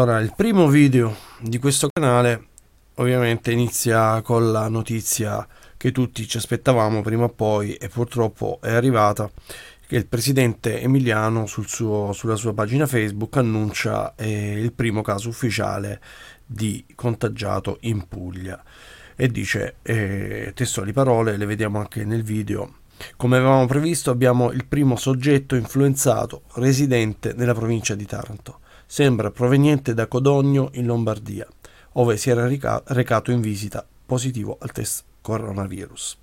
Allora, il primo video di questo canale ovviamente inizia con la notizia che tutti ci aspettavamo prima o poi e purtroppo è arrivata che il presidente Emiliano sul suo, sulla sua pagina Facebook annuncia eh, il primo caso ufficiale di contagiato in Puglia e dice eh, testuali parole, le vediamo anche nel video. Come avevamo previsto abbiamo il primo soggetto influenzato residente nella provincia di Taranto. Sembra proveniente da Codogno in Lombardia, dove si era recato in visita positivo al test coronavirus.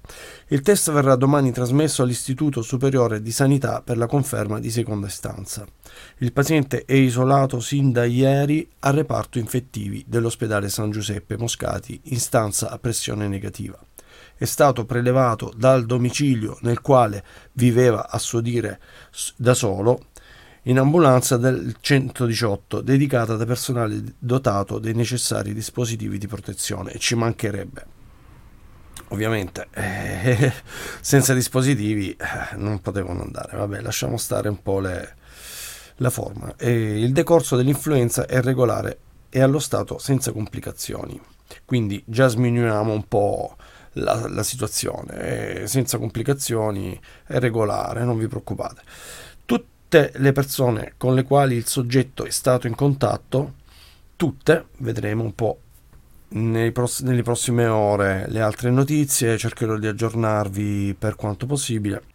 Il test verrà domani trasmesso all'Istituto Superiore di Sanità per la conferma di seconda istanza. Il paziente è isolato sin da ieri al reparto infettivi dell'ospedale San Giuseppe Moscati in stanza a pressione negativa. È stato prelevato dal domicilio nel quale viveva a suo dire da solo in ambulanza del 118 dedicata da personale dotato dei necessari dispositivi di protezione ci mancherebbe ovviamente eh, senza dispositivi eh, non potevano andare. Vabbè, lasciamo stare un po' le, la forma. E il decorso dell'influenza è regolare e allo stato senza complicazioni. Quindi già sminuiamo un po' la, la situazione. È senza complicazioni, è regolare, non vi preoccupate. Tutte le persone con le quali il soggetto è stato in contatto, tutte, vedremo un po' pross- nelle prossime ore le altre notizie, cercherò di aggiornarvi per quanto possibile.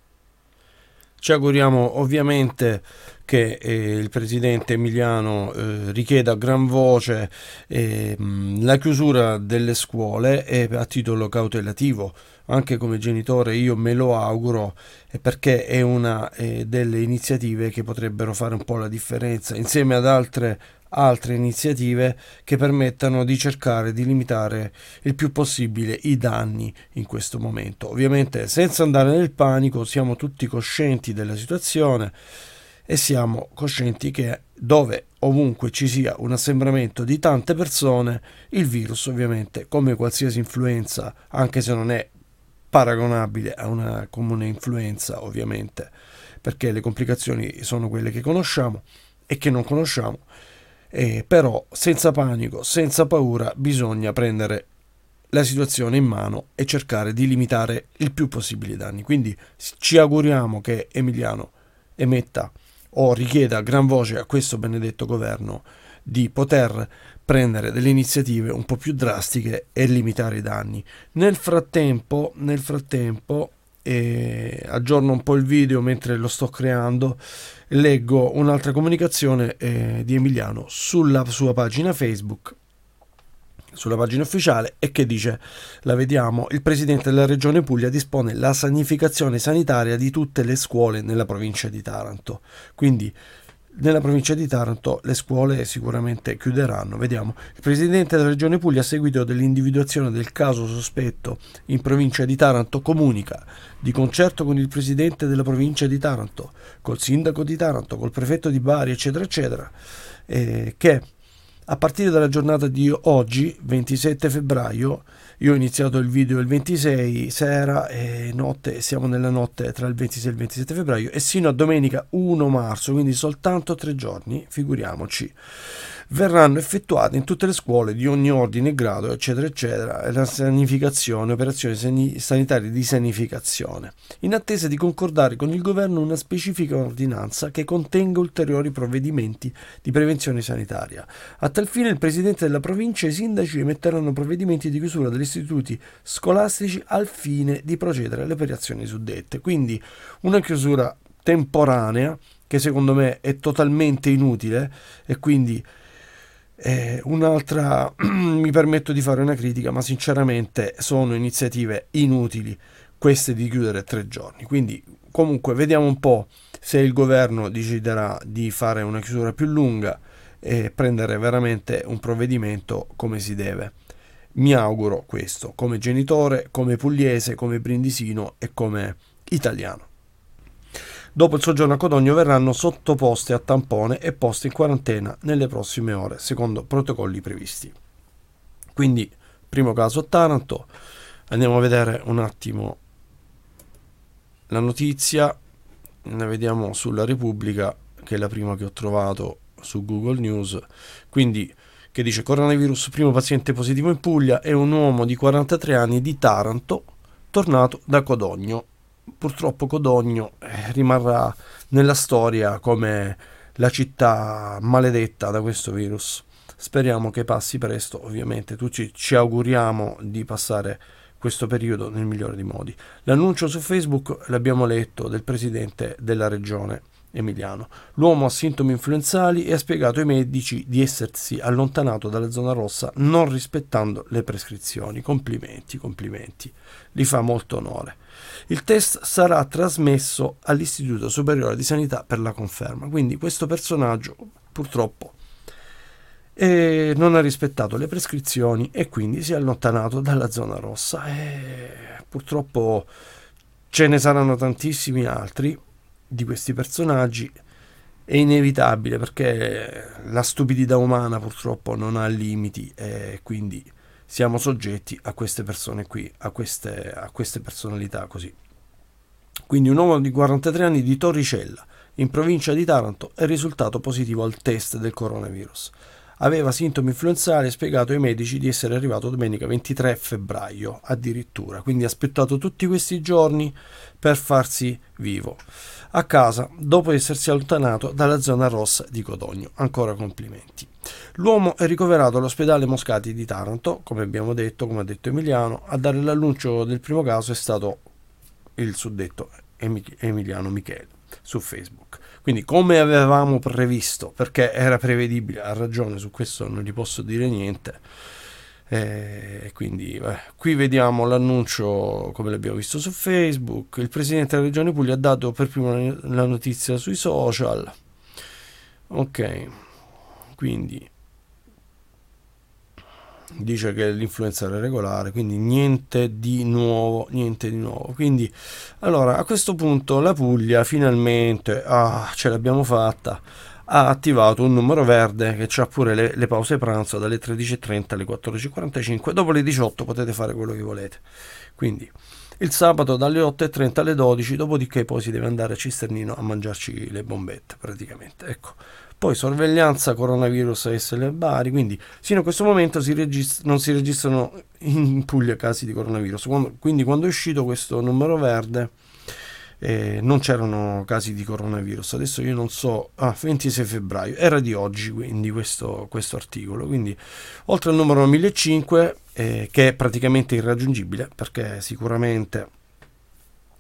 Ci auguriamo ovviamente che eh, il presidente Emiliano eh, richieda a gran voce eh, la chiusura delle scuole a titolo cautelativo. Anche come genitore io me lo auguro perché è una eh, delle iniziative che potrebbero fare un po' la differenza insieme ad altre altre iniziative che permettano di cercare di limitare il più possibile i danni in questo momento. Ovviamente senza andare nel panico siamo tutti coscienti della situazione e siamo coscienti che dove ovunque ci sia un assembramento di tante persone, il virus ovviamente come qualsiasi influenza, anche se non è paragonabile a una comune influenza ovviamente, perché le complicazioni sono quelle che conosciamo e che non conosciamo, eh, però senza panico, senza paura, bisogna prendere la situazione in mano e cercare di limitare il più possibile i danni. Quindi ci auguriamo che Emiliano emetta o richieda a gran voce a questo benedetto governo di poter prendere delle iniziative un po' più drastiche e limitare i danni. Nel frattempo, nel frattempo e aggiorno un po' il video mentre lo sto creando. Leggo un'altra comunicazione eh, di Emiliano sulla sua pagina Facebook sulla pagina ufficiale e che dice la vediamo. Il presidente della regione Puglia dispone la sanificazione sanitaria di tutte le scuole nella provincia di Taranto quindi nella provincia di Taranto le scuole sicuramente chiuderanno. Vediamo. Il presidente della regione Puglia, a seguito dell'individuazione del caso sospetto in provincia di Taranto, comunica di concerto con il presidente della provincia di Taranto, col sindaco di Taranto, col prefetto di Bari, eccetera, eccetera, eh, che a partire dalla giornata di oggi, 27 febbraio, io ho iniziato il video il 26 sera e notte, siamo nella notte tra il 26 e il 27 febbraio e sino a domenica 1 marzo, quindi soltanto tre giorni, figuriamoci verranno effettuate in tutte le scuole di ogni ordine e grado, eccetera, eccetera, la sanificazione, operazioni sanitarie di sanificazione, in attesa di concordare con il governo una specifica ordinanza che contenga ulteriori provvedimenti di prevenzione sanitaria. A tal fine il presidente della provincia e i sindaci emetteranno provvedimenti di chiusura degli istituti scolastici al fine di procedere alle operazioni suddette. Quindi una chiusura temporanea che secondo me è totalmente inutile e quindi eh, un'altra, mi permetto di fare una critica, ma sinceramente sono iniziative inutili queste di chiudere tre giorni. Quindi comunque vediamo un po' se il governo deciderà di fare una chiusura più lunga e prendere veramente un provvedimento come si deve. Mi auguro questo come genitore, come pugliese, come brindisino e come italiano dopo il soggiorno a Codogno verranno sottoposte a tampone e poste in quarantena nelle prossime ore, secondo protocolli previsti. Quindi, primo caso a Taranto, andiamo a vedere un attimo la notizia, la vediamo sulla Repubblica, che è la prima che ho trovato su Google News, quindi che dice coronavirus primo paziente positivo in Puglia è un uomo di 43 anni di Taranto tornato da Codogno. Purtroppo Codogno eh, rimarrà nella storia come la città maledetta da questo virus. Speriamo che passi presto, ovviamente tutti ci auguriamo di passare questo periodo nel migliore dei modi. L'annuncio su Facebook l'abbiamo letto del presidente della regione Emiliano. L'uomo ha sintomi influenzali e ha spiegato ai medici di essersi allontanato dalla zona rossa non rispettando le prescrizioni. Complimenti, complimenti. Gli fa molto onore. Il test sarà trasmesso all'Istituto Superiore di Sanità per la conferma. Quindi questo personaggio purtroppo eh, non ha rispettato le prescrizioni e quindi si è allontanato dalla zona rossa. E purtroppo ce ne saranno tantissimi altri di questi personaggi è inevitabile perché la stupidità umana purtroppo non ha limiti e quindi siamo soggetti a queste persone qui, a queste, a queste personalità così. Quindi un uomo di 43 anni di Torricella, in provincia di Taranto, è risultato positivo al test del coronavirus aveva sintomi influenzali e spiegato ai medici di essere arrivato domenica 23 febbraio addirittura, quindi ha aspettato tutti questi giorni per farsi vivo a casa dopo essersi allontanato dalla zona rossa di Codogno. Ancora complimenti. L'uomo è ricoverato all'ospedale Moscati di Taranto, come abbiamo detto, come ha detto Emiliano. A dare l'annuncio del primo caso è stato il suddetto Emiliano Michele su Facebook. Quindi come avevamo previsto, perché era prevedibile, ha ragione, su questo non gli posso dire niente. Eh, quindi beh, qui vediamo l'annuncio come l'abbiamo visto su Facebook. Il presidente della regione Puglia ha dato per prima la notizia sui social. Ok, quindi dice che l'influenza era regolare, quindi niente di nuovo, niente di nuovo. Quindi, allora, a questo punto la Puglia finalmente, ah, ce l'abbiamo fatta, ha attivato un numero verde che ha pure le, le pause pranzo dalle 13.30 alle 14.45, dopo le 18 potete fare quello che volete. Quindi, il sabato dalle 8.30 alle 12, dopodiché poi si deve andare a Cisternino a mangiarci le bombette praticamente. Ecco, poi sorveglianza coronavirus ASL Bari, quindi sino a questo momento si registra, non si registrano in Puglia casi di coronavirus, quando, quindi quando è uscito questo numero verde eh, non c'erano casi di coronavirus, adesso io non so, ah, 26 febbraio, era di oggi quindi questo, questo articolo, quindi oltre al numero 1500 eh, che è praticamente irraggiungibile perché sicuramente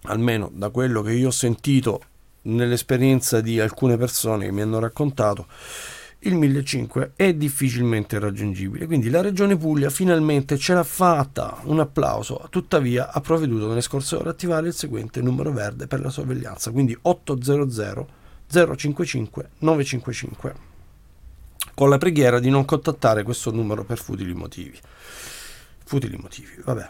almeno da quello che io ho sentito nell'esperienza di alcune persone che mi hanno raccontato, il 1500 è difficilmente raggiungibile. Quindi la Regione Puglia finalmente ce l'ha fatta. Un applauso. Tuttavia ha provveduto nelle scorse ore a attivare il seguente numero verde per la sorveglianza, quindi 800 055 955 con la preghiera di non contattare questo numero per futili motivi. Futili motivi, vabbè.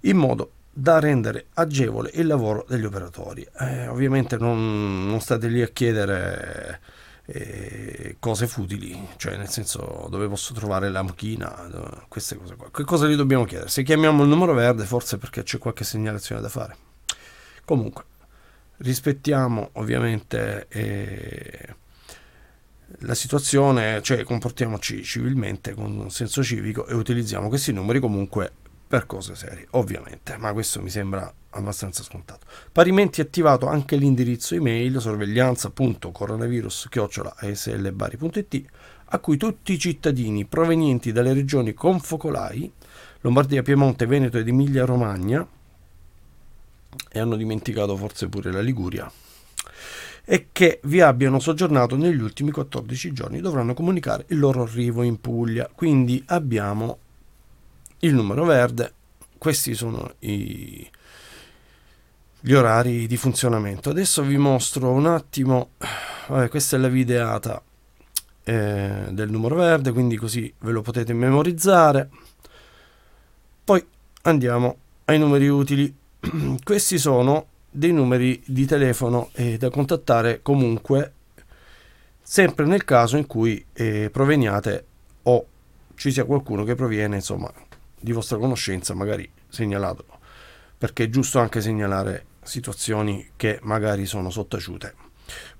In modo da rendere agevole il lavoro degli operatori. Eh, ovviamente non, non, state lì a chiedere eh, cose futili, cioè nel senso dove posso trovare la macchina, queste cose qua. Che cosa gli dobbiamo chiedere? Se chiamiamo il numero verde forse perché c'è qualche segnalazione da fare. Comunque, rispettiamo ovviamente eh, la situazione, cioè comportiamoci civilmente con senso civico e utilizziamo questi numeri comunque per cose serie, ovviamente, ma questo mi sembra abbastanza scontato. Parimenti attivato anche l'indirizzo email sorveglianza.coronavirus-aslbari.it a cui tutti i cittadini provenienti dalle regioni con focolai, Lombardia, Piemonte, Veneto ed Emilia Romagna, e hanno dimenticato forse pure la Liguria, e che vi abbiano soggiornato negli ultimi 14 giorni dovranno comunicare il loro arrivo in Puglia. Quindi abbiamo il numero verde, questi sono i, gli orari di funzionamento. Adesso vi mostro un attimo, vabbè, questa è la videata eh, del numero verde, quindi così ve lo potete memorizzare. Poi andiamo ai numeri utili. Questi sono dei numeri di telefono eh, da contattare comunque sempre nel caso in cui eh, proveniate o ci sia qualcuno che proviene insomma di vostra conoscenza magari segnalatelo, perché è giusto anche segnalare situazioni che magari sono sottaciute.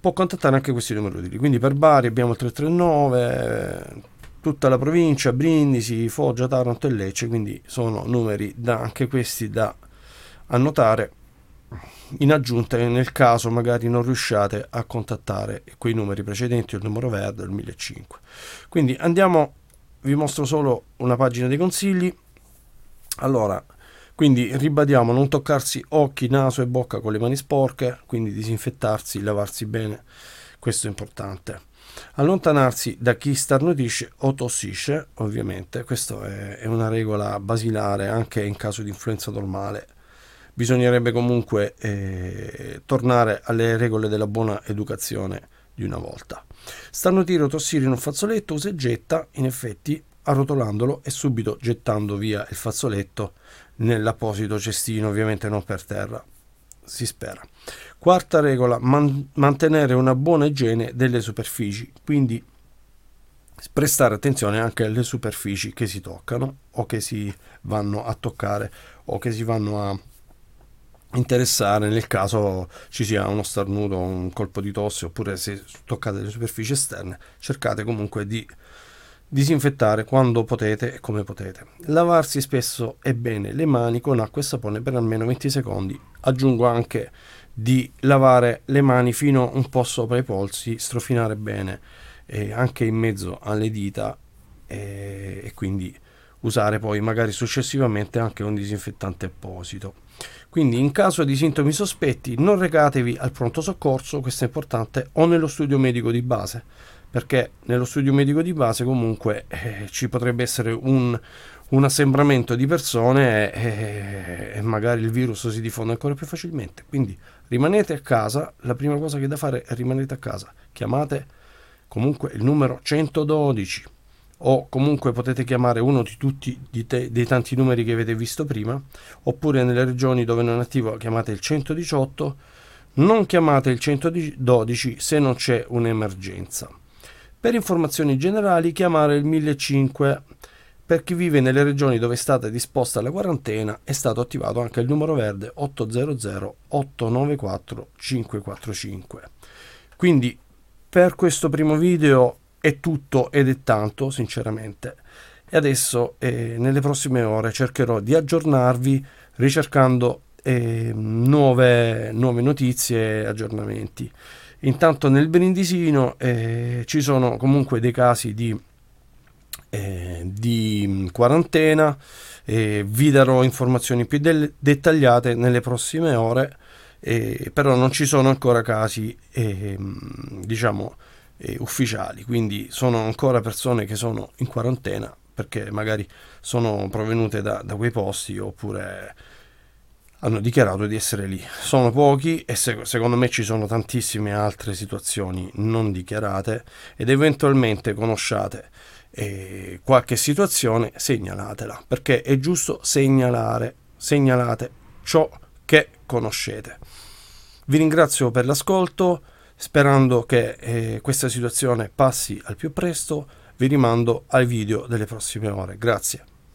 può contattare anche questi numeri utili. Quindi per Bari abbiamo il 339, tutta la provincia, Brindisi, Foggia, Taranto e Lecce, quindi sono numeri da, anche questi da annotare in aggiunta nel caso magari non riusciate a contattare quei numeri precedenti, il numero verde, il 1005. Quindi andiamo, vi mostro solo una pagina dei consigli. Allora, quindi ribadiamo non toccarsi occhi, naso e bocca con le mani sporche, quindi disinfettarsi, lavarsi bene, questo è importante. Allontanarsi da chi starnutisce o tossisce, ovviamente, questa è, è una regola basilare anche in caso di influenza normale bisognerebbe comunque eh, tornare alle regole della buona educazione di una volta. Starnutire o tossire in un fazzoletto usa e getta, in effetti, arrotolandolo e subito gettando via il fazzoletto nell'apposito cestino, ovviamente non per terra. Si spera. Quarta regola, man- mantenere una buona igiene delle superfici, quindi prestare attenzione anche alle superfici che si toccano o che si vanno a toccare o che si vanno a interessare nel caso ci sia uno starnuto, un colpo di tosse oppure se toccate le superfici esterne cercate comunque di disinfettare quando potete e come potete. Lavarsi spesso e bene le mani con acqua e sapone per almeno 20 secondi. Aggiungo anche di lavare le mani fino un po' sopra i polsi, strofinare bene eh, anche in mezzo alle dita eh, e quindi usare poi magari successivamente anche un disinfettante apposito. Quindi in caso di sintomi sospetti non recatevi al pronto soccorso, questo è importante, o nello studio medico di base, perché nello studio medico di base comunque eh, ci potrebbe essere un, un assembramento di persone e, e, magari il virus si diffonde ancora più facilmente. Quindi rimanete a casa, la prima cosa che da fare è rimanete a casa, chiamate comunque il numero 112 o comunque potete chiamare uno di tutti di te, dei tanti numeri che avete visto prima, oppure nelle regioni dove non è attivo chiamate il 118, non chiamate il 112 se non c'è un'emergenza. Per informazioni generali chiamare il 1500. Per chi vive nelle regioni dove è stata disposta la quarantena è stato attivato anche il numero verde 800 894 545. Quindi per questo primo video è tutto ed è tanto, sinceramente. E adesso, eh, nelle prossime ore, cercherò di aggiornarvi ricercando eh, nuove, nuove, notizie e aggiornamenti. Intanto nel Brindisino eh, ci sono comunque dei casi di, eh, di quarantena, vi darò informazioni più del- dettagliate nelle prossime ore, però non ci sono ancora casi, ehm, diciamo, eh, ufficiali, quindi sono ancora persone che sono in quarantena perché magari sono provenute da, da quei posti oppure hanno dichiarato di essere lì. Sono pochi e se, secondo me ci sono tantissime altre situazioni non dichiarate ed eventualmente conosciate eh, qualche situazione, segnalatela, perché è giusto segnalare, segnalate ciò che conoscete. Vi ringrazio per l'ascolto Sperando che eh, questa situazione passi al più presto, vi rimando ai video delle prossime ore. Grazie.